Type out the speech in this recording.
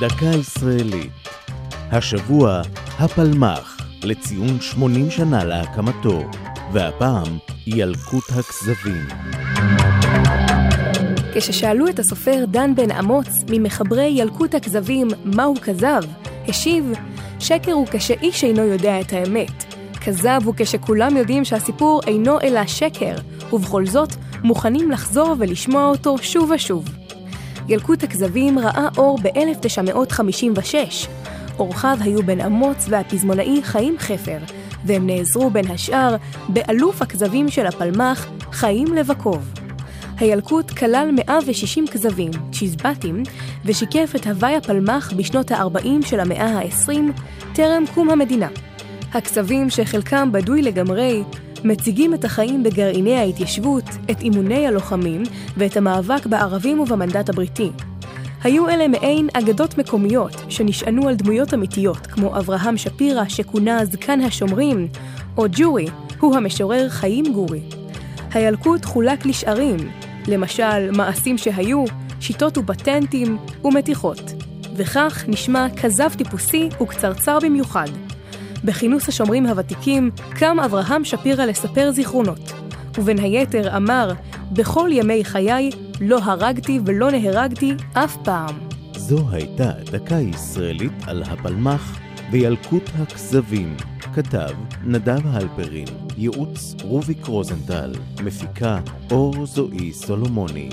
דקה ישראלית. השבוע, הפלמ"ח, לציון 80 שנה להקמתו, והפעם, ילקוט הכזבים. כששאלו את הסופר דן בן אמוץ ממחברי ילקוט הכזבים מהו כזב, השיב, שקר הוא כשאיש אינו יודע את האמת. כזב הוא כשכולם יודעים שהסיפור אינו אלא שקר, ובכל זאת מוכנים לחזור ולשמוע אותו שוב ושוב. ילקוט הכזבים ראה אור ב-1956. אורחיו היו בן אמוץ והפזמונאי חיים חפר, והם נעזרו בין השאר באלוף הכזבים של הפלמ"ח, חיים לבקוב. הילקוט כלל 160 כזבים, צ'יזבטים, ושיקף את הוואי הפלמ"ח בשנות ה-40 של המאה ה-20, טרם קום המדינה. הכזבים, שחלקם בדוי לגמרי, מציגים את החיים בגרעיני ההתיישבות, את אימוני הלוחמים ואת המאבק בערבים ובמנדט הבריטי. היו אלה מעין אגדות מקומיות שנשענו על דמויות אמיתיות, כמו אברהם שפירא שכונה זקן השומרים, או ג'ורי, הוא המשורר חיים גורי. הילקוט חולק לשערים, למשל מעשים שהיו, שיטות ופטנטים ומתיחות. וכך נשמע כזב טיפוסי וקצרצר במיוחד. בכינוס השומרים הוותיקים קם אברהם שפירא לספר זיכרונות, ובין היתר אמר, בכל ימי חיי לא הרגתי ולא נהרגתי אף פעם. זו הייתה דקה ישראלית על הפלמ"ח וילקוט הכזבים. כתב נדב הלפרין, ייעוץ רוביק רוזנטל, מפיקה אור זועי סולומוני.